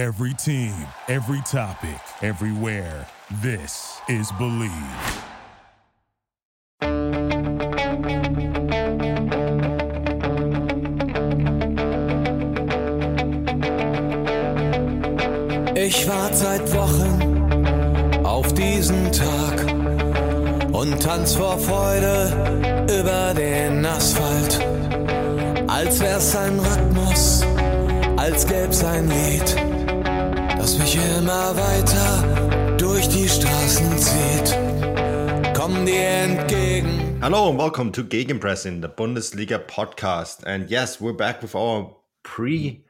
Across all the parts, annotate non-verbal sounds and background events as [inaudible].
Every team, every topic, everywhere. This is Bleav. Ich warte seit Wochen auf diesen Tag und tanz vor Freude über den Asphalt. Als wär's ein Rhythmus, als gäb's ein Lied, mich immer weiter durch die Straßen zieht. Komm dir entgegen. Hello and welcome to Gegenpressing, the Bundesliga podcast. And yes, we're back with our pre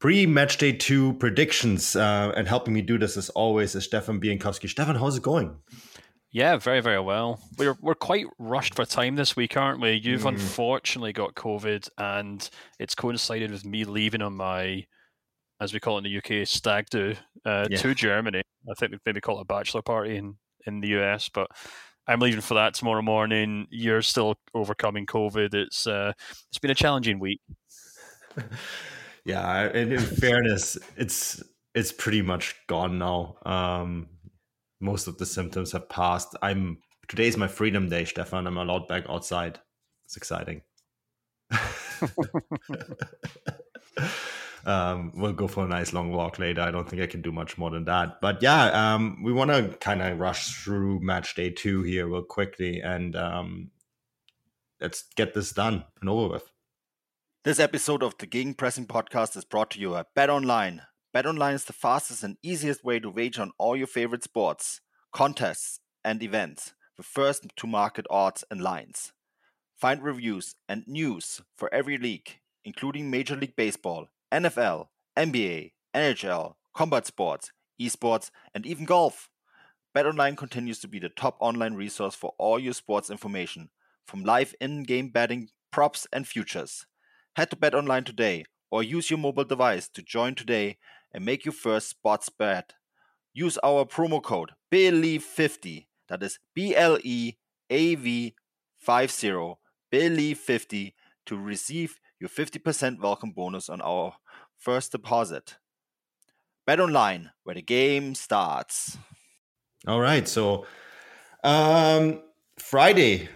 pre match day two predictions. Uh, and helping me do this as always is Stefan Bienkowski. Stefan, how's it going? Yeah, very, very well. We're we're quite rushed for time this week, aren't we? You've Mm. unfortunately got COVID, and it's coincided with me leaving on my, as we call it in the UK, stag do uh, Yeah. to Germany. I think we'd maybe call it a bachelor party in in the US, but I'm leaving for that tomorrow morning. You're still overcoming COVID. It's uh, it's been a challenging week. [laughs] Yeah, and in fairness, it's it's pretty much gone now. Um, most of the symptoms have passed. I'm today's my freedom day, Stefan. I'm allowed back outside. It's exciting. [laughs] [laughs] um, we'll go for a nice long walk later. I don't think I can do much more than that. But yeah, um, we want to kind of rush through match day two here real quickly, and um, let's get this done and over with. This episode of the Gegenpressing podcast is brought to you by BetOnline. BetOnline is the fastest and easiest way to wager on all your favorite sports, contests, and events with first to market odds and lines. Find reviews and news for every league, including Major League Baseball, NFL, NBA, NHL, combat sports, esports, and even golf. BetOnline continues to be the top online resource for all your sports information, from live in game betting, props, and futures. Head to BetOnline today or use your mobile device to join today and make your first spots bet. Use our promo code BLEAV50, that is B L E A V 50, BLEAV50 to receive your 50% welcome bonus on our first deposit. Bet online, where the game starts. All right. So um Friday,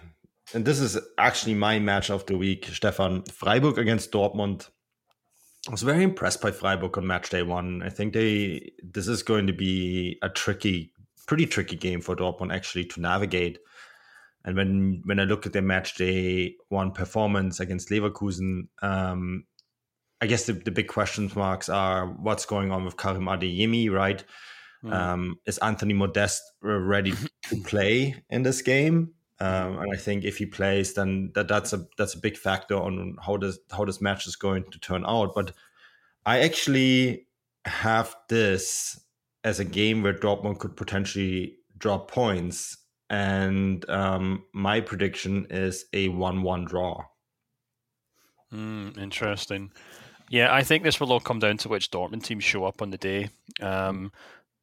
and this is actually my match of the week, Stefan. Freiburg against Dortmund. I was very impressed by Freiburg on match day one. I think they this is going to be a tricky, pretty tricky game for Dortmund actually to navigate. And when when I look at their match day one performance against Leverkusen, um, I guess the, the big question marks are what's going on with Karim Adeyemi, right? Mm. Um, is Anthony Modeste ready [laughs] to play in this game? Um, and I think if he plays, then that, that's a that's a big factor on how this how this match is going to turn out. But I actually have this as a game where Dortmund could potentially drop points, and um, my prediction is a one-one draw. Mm, interesting. Yeah, I think this will all come down to which Dortmund team show up on the day. Um,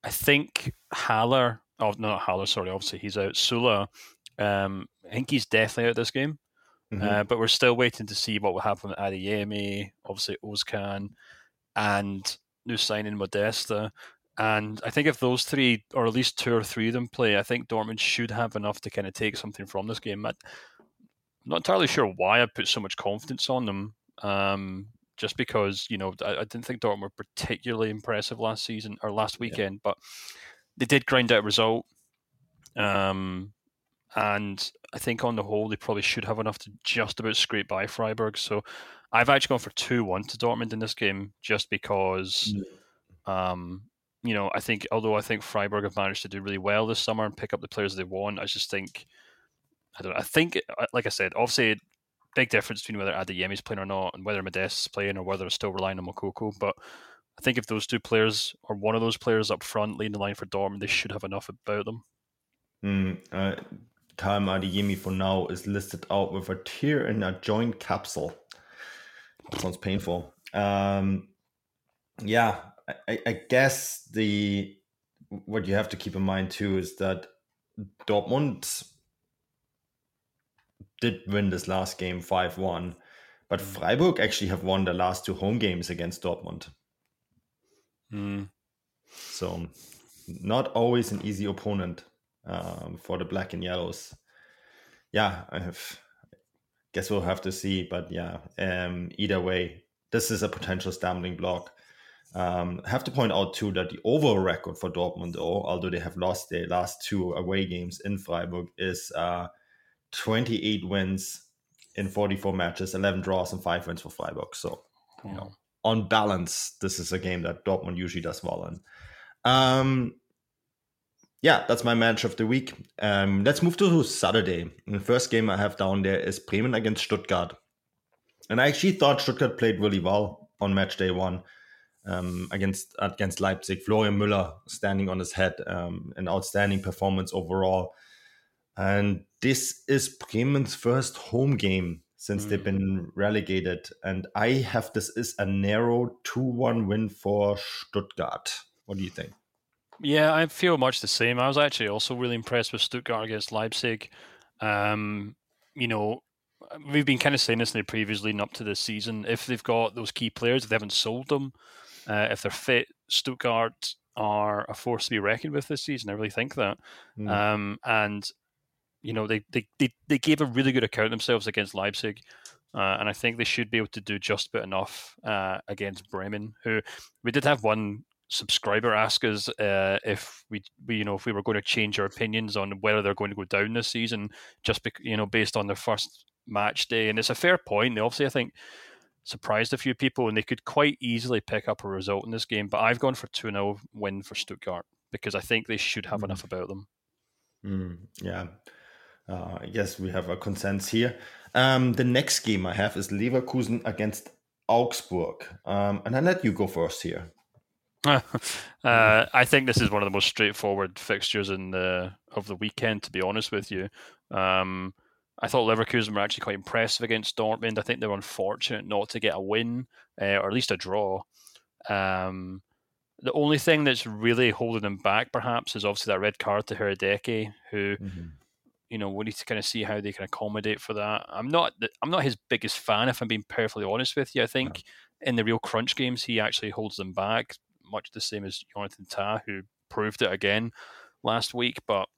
I think Haller, oh, no, not Haller, sorry, obviously he's out. Sula, um, I think he's definitely out this game. Mhm. Uh, but we're still waiting to see what will happen with Adeyemi, obviously Ozcan, and new signing Modeste. And I think if those three, or at least two or three of them play, I think Dortmund should have enough to kind of take something from this game. I'm not entirely sure why I put so much confidence on them. Um, just because you know I, I didn't think Dortmund were particularly impressive last season or last weekend, but they did grind out a result. Um, and I think on the whole they probably should have enough to just about scrape by Freiburg. So I've actually gone for two one to Dortmund in this game just because, um, you know, I think although I think Freiburg have managed to do really well this summer and pick up the players they want, I just think I don't know. I think, uh, like I said, obviously big difference between whether Adeyemi's playing or not, and whether Modeste's playing or whether it's still relying on Moukoko. But I think if those two players or one of those players up front leading the line for Dortmund, they should have enough about them. Mm, uh, Karim Adeyemi for now is listed out with a tear in a joint capsule. Sounds painful. Um, yeah, I, I guess the what you have to keep in mind too is that Dortmund did win this last game 5-1, but Freiburg actually have won the last two home games against Dortmund. Mm. So, not always an easy opponent um, for the black and yellows. Yeah, I have. Guess we'll have to see, but yeah. Um, either way, this is a potential stumbling block. Um, have to point out too that the overall record for Dortmund, though, although they have lost their last two away games in Freiburg, is uh, 28 wins in 44 matches, 11 draws, and five wins for Freiburg. So, you know, on balance, this is a game that Dortmund usually does well in. Um, yeah, that's my match of the week. Um, let's move to Saturday. The first game I have down there is Bremen against Stuttgart. And I actually thought Stuttgart played really well on match day one um, against against Leipzig. Florian Müller standing on his head, um, an outstanding performance overall. And this is Bremen's first home game since mm. they've been relegated. And I have this is a narrow 2 1 win for Stuttgart. What do you think? Yeah, I feel much the same. I was actually also really impressed with Stuttgart against Leipzig. Um, you know, we've been kind of saying this in the previous leading up to this season. If they've got those key players, if they haven't sold them, uh, if they're fit, Stuttgart are a force to be reckoned with this season. I really think that. Mm. Um, and you know, they, they, they, they gave a really good account themselves against Leipzig. Uh, and I think they should be able to do just about enough uh, against Bremen, who we did have one subscriber ask us uh, if we, we, you know, if we were going to change our opinions on whether they're going to go down this season, just be, you know, based on their first match day. And it's a fair point. They obviously, I think, surprised a few people, and they could quite easily pick up a result in this game. But I've gone for two 0 win for Stuttgart because I think they should have mm. enough about them. Mm, yeah, uh, I guess we have a consensus here. Um, the next game I have is Leverkusen against Augsburg, um, and I let you go first here. [laughs] uh, I think this is one of the most straightforward fixtures in the of the weekend. To be honest with you, um, I thought Leverkusen were actually quite impressive against Dortmund. I think they were unfortunate not to get a win uh, or at least a draw. Um, the only thing that's really holding them back, perhaps, is obviously that red card to Hradecky, who mm-hmm you know, we need to kind of see how they can accommodate for that. I'm not I'm not his biggest fan, if I'm being perfectly honest with you. I think in the real crunch games, he actually holds them back, much the same as Jonathan Tah, who proved it again last week. But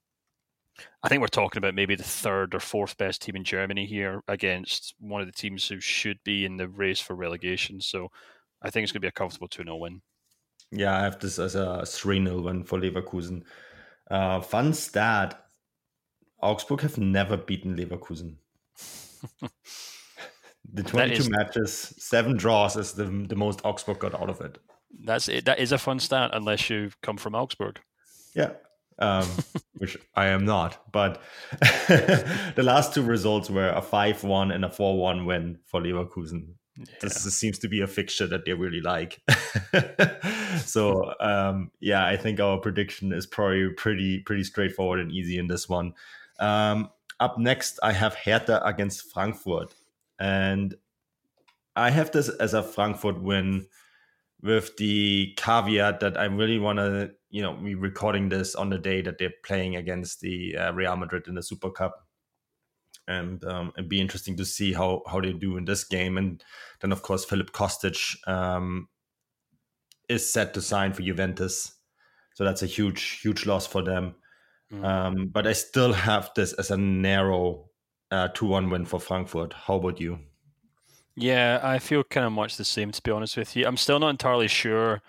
I think we're talking about maybe the third or fourth best team in Germany here against one of the teams who should be in the race for relegation. So I think it's going to be a comfortable 2 0 win. Yeah, I have this as a 3 0 win for Leverkusen. Uh, fun stat Augsburg have never beaten Leverkusen. [laughs] the 22 is, matches, seven draws is the, the most Augsburg got out of it. That's it. That is a fun stat, unless you come from Augsburg. Yeah, um, [laughs] which I am not. But [laughs] the last two results were a 5 1 and a 4 1 win for Leverkusen. Yeah. This, seems to be a fixture that they really like. [laughs] so um, yeah, I think our prediction is probably pretty pretty straightforward and easy in this one. Um, up next, I have Hertha against Frankfurt. And I have this as a Frankfurt win with the caveat that I really want to, you know, be recording this on the day that they're playing against the uh, Real Madrid in the Super Cup. And um, it'd be interesting to see how, how they do in this game. And then, of course, Filip Kostic um, is set to sign for Juventus. So that's a huge, huge loss for them. Mm. Um, but I still have this as a narrow uh, 2 1 win for Frankfurt. How about you? Yeah, I feel kind of much the same, to be honest with you. I'm still not entirely sure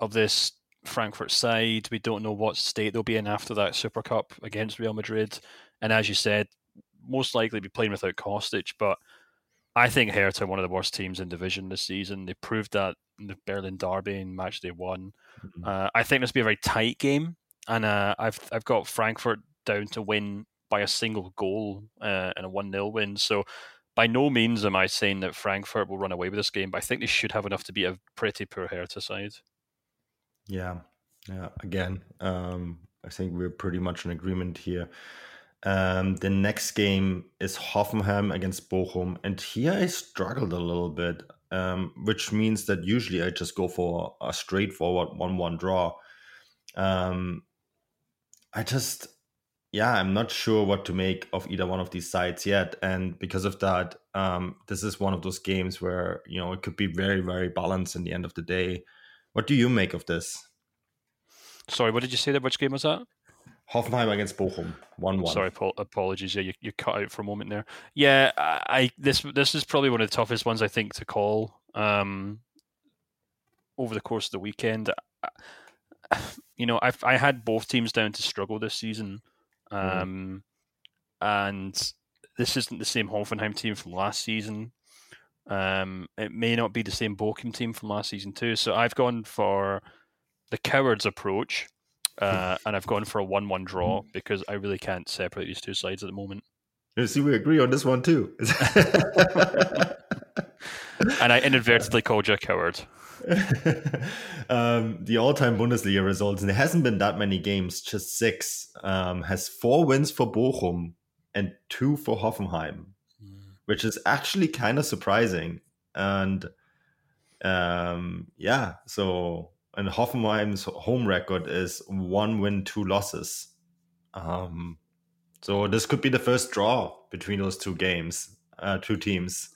of this Frankfurt side. We don't know what state they'll be in after that Super Cup against Real Madrid. And as you said, most likely be playing without Kostic. But I think Hertha are one of the worst teams in division this season. They proved that in the Berlin Derby in match they won. Mm-hmm. Uh, I think this will be a very tight game and uh, I've I've got Frankfurt down to win by a single goal uh, and a one 0 win. So by no means am I saying that Frankfurt will run away with this game, but I think they should have enough to beat a pretty poor Hertha side. Yeah, yeah. Again, um, I think we're pretty much in agreement here. Um, the next game is Hoffenheim against Bochum, and here I struggled a little bit, um, which means that usually I just go for a straightforward one-one draw. Um, I just, yeah, I'm not sure what to make of either one of these sides yet. And because of that, um, this is one of those games where, you know, it could be very, very balanced in the end of the day. What do you make of this? Sorry, what did you say there? Which game was that? Hoffenheim against Bochum, one-one. Sorry, apologies. Yeah, you, you cut out for a moment there. Yeah, I this this is probably one of the toughest ones I think to call um, over the course of the weekend. [sighs] You know, I've I had both teams down to struggle this season, mm-hmm. um, mm. and this isn't the same Hoffenheim team from last season. Um, it may not be the same Bochum team from last season too. So I've gone for the cowards approach, uh, and I've gone for a one-one draw because I really can't separate these two sides at the moment. You see, we agree on this one too. [laughs] and I inadvertently called you a coward. [laughs] um, the all-time Bundesliga results, and there hasn't been that many games, just six. Um, has four wins for Bochum and two for Hoffenheim. Which is actually kind of surprising. And um, yeah, so and Hoffenheim's home record is one win, two losses. Um, so this could be the first draw between those two games, uh, two teams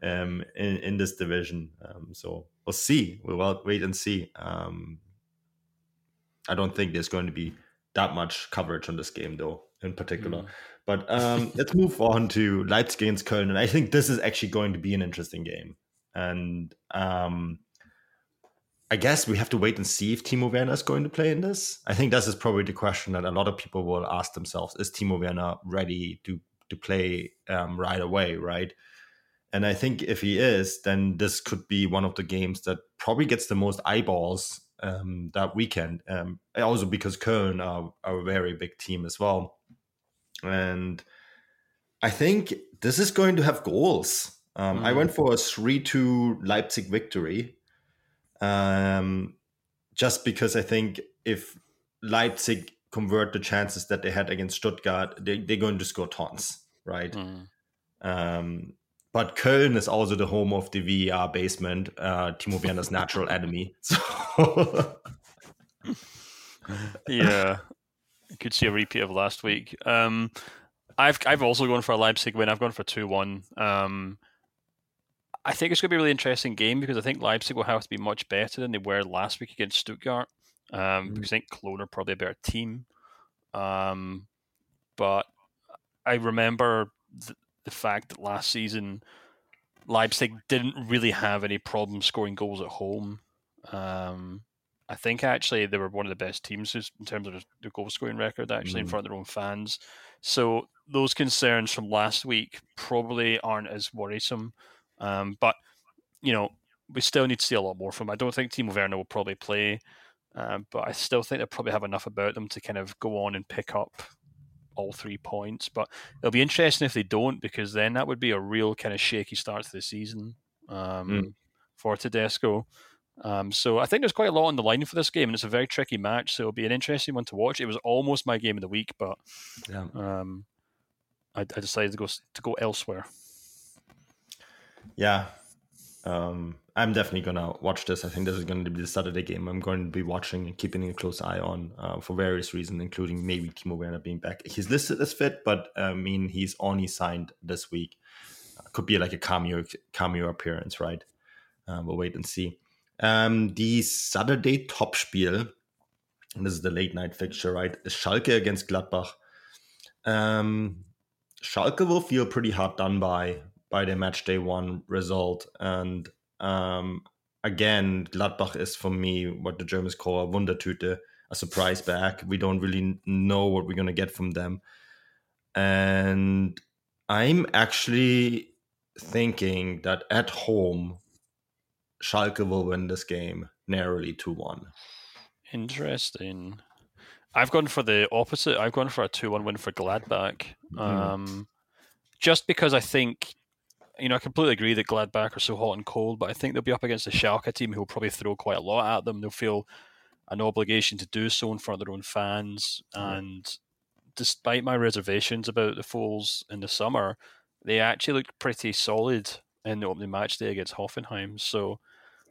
um, in in this division. Um, so we'll see. We'll wait and see. Um, I don't think there's going to be that much coverage on this game, though, in particular. Mm. But um, [laughs] let's move on to Leipzig against Köln, and I think this is actually going to be an interesting game. And um, I guess we have to wait and see if Timo Werner is going to play in this. I think this is probably the question that a lot of people will ask themselves: Is Timo Werner ready to to play um, right away? Right. And I think if he is, then this could be one of the games that probably gets the most eyeballs um, that weekend. Um, also because Köln are, are, a very big team as well. And I think this is going to have goals. Um, mm. I went for a 3 2 Leipzig victory um, just because I think if Leipzig convert the chances that they had against Stuttgart, they, they're going to score tons, right? Mm. Um, but Köln is also the home of the VAR basement, uh, Timo Werner's natural [laughs] enemy. So yeah, could see a repeat of last week. Um, I've I've also gone for a Leipzig win. I've gone for two one. Um, I think it's going to be a really interesting game because I think Leipzig will have to be much better than they were last week against Stuttgart. Um, mm. Because I think Cologne are probably a better team. Um, but I remember th- the fact that last season Leipzig didn't really have any problem scoring goals at home. Um, I think actually they were one of the best teams in terms of the goal scoring record, actually, mm. in front of their own fans. So those concerns from last week probably aren't as worrisome. Um, but you know, we still need to see a lot more from. Him. I don't think Timo Werner will probably play, um, but I still think they'll probably have enough about them to kind of go on and pick up all three points. But it'll be interesting if they don't, because then that would be a real kind of shaky start to the season um, mm. for Tedesco. Um, so I think there's quite a lot on the line for this game, and it's a very tricky match. So it'll be an interesting one to watch. It was almost my game of the week, but yeah. um, I, I, decided to go to go elsewhere yeah, um, I'm definitely gonna watch this. I think this is going to be the Saturday game. I'm going to be watching and keeping a close eye on uh, for various reasons, including maybe Timo Werner being back. He's listed as fit, but uh, I mean he's only signed this week. Uh, could be like a cameo cameo appearance, right? Uh, we'll wait and see. Um, the Saturday Topspiel, and this is the late night fixture, right? Is Schalke against Gladbach. Um, Schalke will feel pretty hard done by by the match day one result. And um, again, Gladbach is for me what the Germans call a Wundertüte, a surprise bag. We don't really know what we're to get from them. And I'm actually thinking that at home, Schalke will win this game narrowly 2 1. Interesting. I've gone for the opposite. I've gone for a 2 1 win for Gladbach. Mm. Um, just because I think you know, I completely agree that Gladbach are so hot and cold, but I think they'll be up against the Schalke team who will probably throw quite a lot at them. They'll feel an obligation to do so in front of their own fans. Mm-hmm. And despite my reservations about the Foals in the summer, they actually looked pretty solid in the opening match day against Hoffenheim. So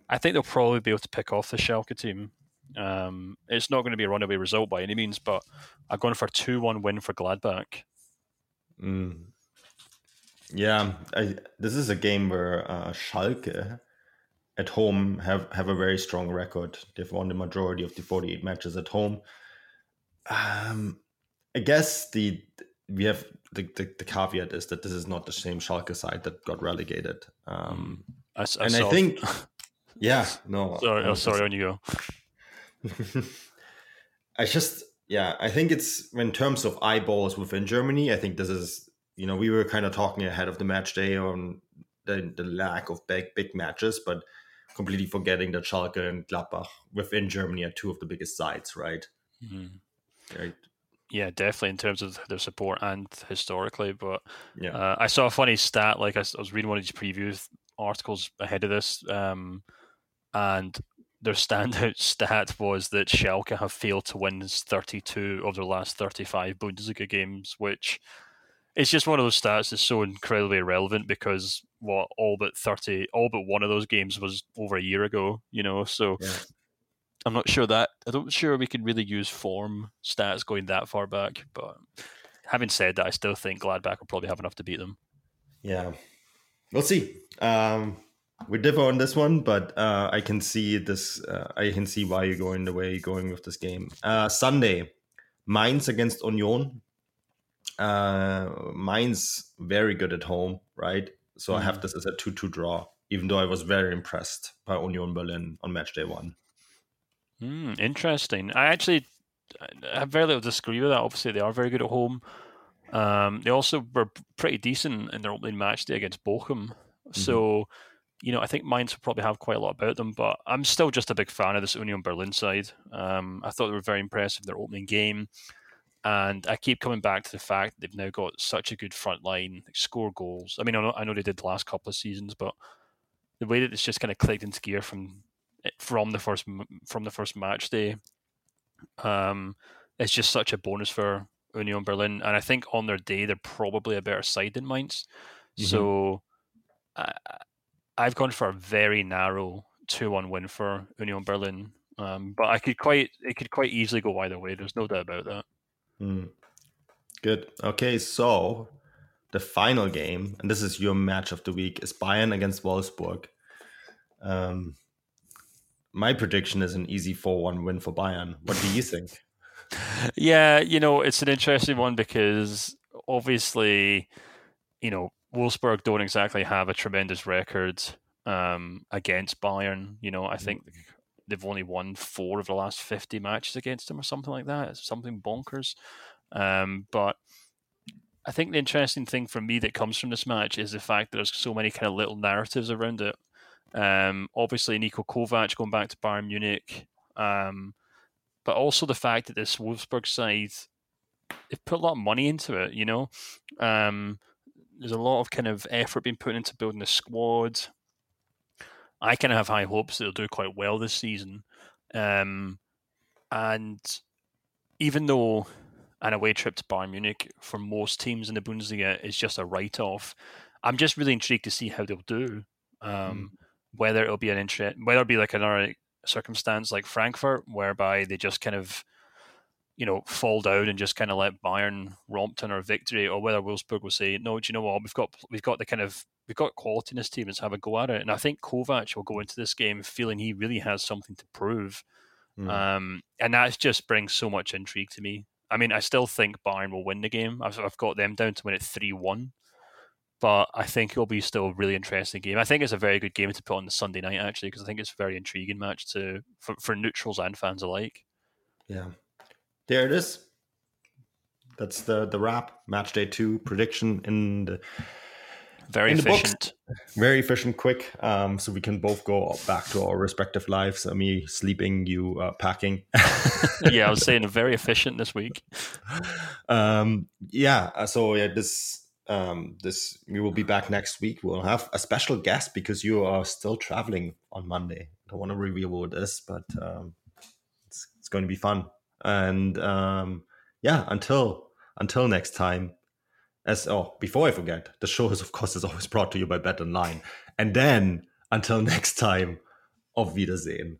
I think they'll probably be able to pick off the Schalke team. Um, it's not going to be a runaway result by any means, but I'm going for a 2 1 win for Gladbach. Mm. Yeah, I, this is a game where uh, Schalke at home have have a very strong record. They've won the majority of the 48 matches at home. Um, I guess the we have the, the, the caveat is that this is not the same Schalke side that got relegated. Um, I, I and I think, [laughs] yeah, no, [laughs] Sorry, oh, sorry, on you go. [laughs] I just, yeah, I think it's in terms of eyeballs within Germany. I think this is, you know, we were kind of talking ahead of the match day on the, the lack of big big matches, but completely forgetting that Schalke and Gladbach within Germany are two of the biggest sides, right? Mhm. Right. Yeah, definitely in terms of their support and historically. But Yeah. uh, I saw a funny stat. Like I was reading one of these preview articles ahead of this, um, and their standout [laughs] stat was that Schalke have failed to win 32 of their last 35 Bundesliga games, which it's just one of those stats that's so incredibly irrelevant because what all but 30, all but one of those games was over a year ago. You know, so Yeah. I'm not sure that I'm not sure we can really use form stats going that far back. But having said that, I still think Gladbach will probably have enough to beat them. Yeah, we'll see. Um, we differ on this one, but uh, I can see this. Uh, I can see why you're going the way you're going with this game. Uh, Sunday, Mainz against Union. Uh, Mainz very good at home, right? So I have this as a two-two draw. Even though I was very impressed by Union Berlin on match day one. Hmm, interesting. I actually I have very little disagree with that. Obviously, they are very good at home. Um, they also were pretty decent in their opening match day against Bochum. So, you know, I think Mainz will probably have quite a lot about them. But I'm still just a big fan of this Union Berlin side. Um, I thought they were very impressive in their opening game. And I keep coming back to the fact that they've now got such a good front line, score goals. I mean, I know, I know they did the last couple of seasons, but the way that it's just kind of clicked into gear from from the first from the first match day, um, it's just such a bonus for Union Berlin. And I think on their day they're probably a better side than Mainz. So I, I've gone for a very narrow two-one win for Union Berlin. Um, but I could quite it could quite easily go either way. There's no doubt about that. Hmm. Good. Okay, so the final game, and this is your match of the week, is Bayern against Wolfsburg. Um, my prediction is an easy 4 1 win for Bayern. What do you think? [laughs] Yeah, you know, it's an interesting one because obviously, you know, Wolfsburg don't exactly have a tremendous record um, against Bayern. You know, I think they've only won four of the last 50 matches against them or something like that. It's something bonkers. Um, but I think the interesting thing for me that comes from this match is the fact that there's so many kind of little narratives around it. Um, obviously, Niko Kovac going back to Bayern Munich. Um, but also the fact that this Wolfsburg side they've put a lot of money into it. You know, um, there's a lot of kind of effort being put into building the squad. I kind of have high hopes that they'll do quite well this season, um, and even though an away trip to Bayern Munich for most teams in the Bundesliga is just a write-off, I'm just really intrigued to see how they'll do. Um, Whether it'll be an interest, whether it'll be like another circumstance like Frankfurt, whereby they just kind of, you know, fall down and just kind of let Bayern romp to their victory, or whether Wolfsburg will say, no, do you know what, we've got we've got the kind of we've got quality in this team, let's have a go at it. And I think Kovac will go into this game feeling he really has something to prove, Hmm. um, and that just brings so much intrigue to me. I mean, I still think Bayern will win the game. I've, I've got them down to win it three one but I think it'll be still a really interesting game. I think it's a very good game to put on the Sunday night actually because I think it's a very intriguing match to for, for neutrals and fans alike. Yeah. There it is. That's the the wrap. Match day two prediction in the Very In efficient. very efficient, quick. Um, so we can both go back to our respective lives. Uh, me sleeping, you uh, packing. [laughs] yeah, I was saying [laughs] very efficient this week. um, yeah. uh, So yeah, this um, this we will be back next week. We'll have a special guest because you are still traveling on Monday. I don't want to reveal what it is, but um, it's it's going to be fun. And um, yeah, until until next time. As oh, before I forget, the show is of course is always brought to you by Bet Online. And then until [laughs] next time, auf Wiedersehen.